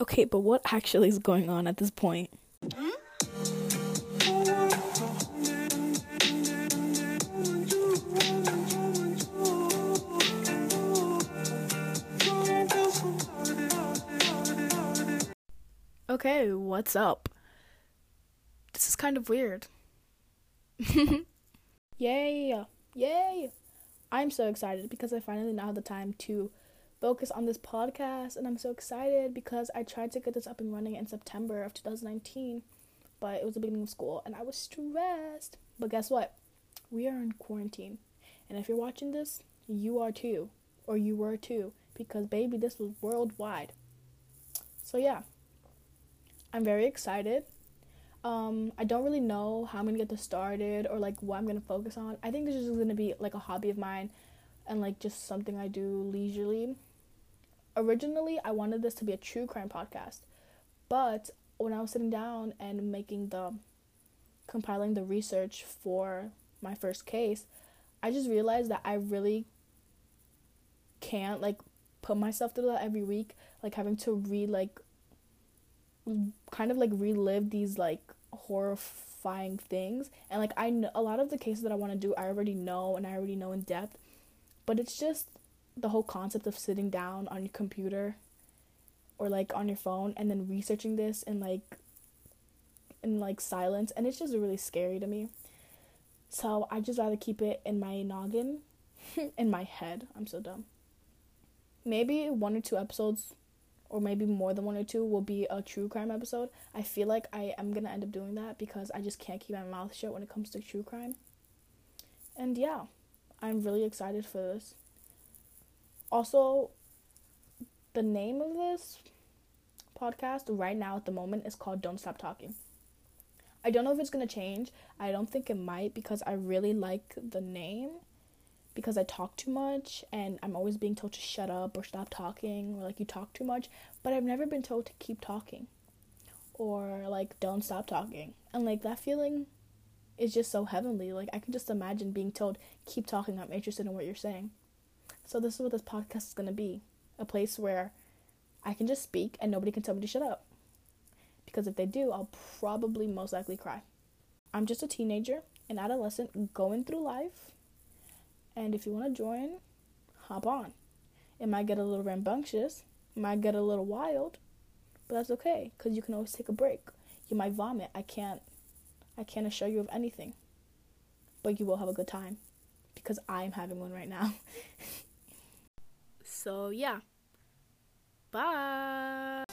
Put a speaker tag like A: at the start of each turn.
A: Okay, but what actually is going on at this point? Okay, what's up? This is kind of weird. Yay! Yay! I'm so excited because I finally now have the time to focus on this podcast and I'm so excited because I tried to get this up and running in September of 2019, but it was the beginning of school and I was stressed. But guess what? We are in quarantine. And if you're watching this, you are too. Or you were too. Because baby, this was worldwide. So yeah. I'm very excited. Um, I don't really know how I'm gonna get this started or like what I'm gonna focus on. I think this is gonna be like a hobby of mine and like just something I do leisurely originally I wanted this to be a true crime podcast, but when I was sitting down and making the compiling the research for my first case, I just realized that I really can't like put myself through that every week, like having to read like kind of like relive these like horrifying things. And like I know a lot of the cases that I want to do I already know and I already know in depth but it's just the whole concept of sitting down on your computer or like on your phone and then researching this in like in like silence and it's just really scary to me. So I just rather keep it in my noggin, in my head. I'm so dumb. Maybe one or two episodes or maybe more than one or two will be a true crime episode. I feel like I am going to end up doing that because I just can't keep my mouth shut when it comes to true crime. And yeah, I'm really excited for this. Also, the name of this podcast right now at the moment is called Don't Stop Talking. I don't know if it's going to change. I don't think it might because I really like the name because I talk too much and I'm always being told to shut up or stop talking or like you talk too much, but I've never been told to keep talking or like don't stop talking. And like that feeling is just so heavenly. Like I can just imagine being told keep talking, I'm interested in what you're saying. So this is what this podcast is to be. A place where I can just speak and nobody can tell me to shut up. Because if they do, I'll probably most likely cry. I'm just a teenager, an adolescent going through life. And if you want to join, hop on. It might get a little rambunctious, it might get a little wild, but that's okay cuz you can always take a break. You might vomit. I can't I can't assure you of anything. But you will have a good time because I'm having one right now. So, yeah. Bye.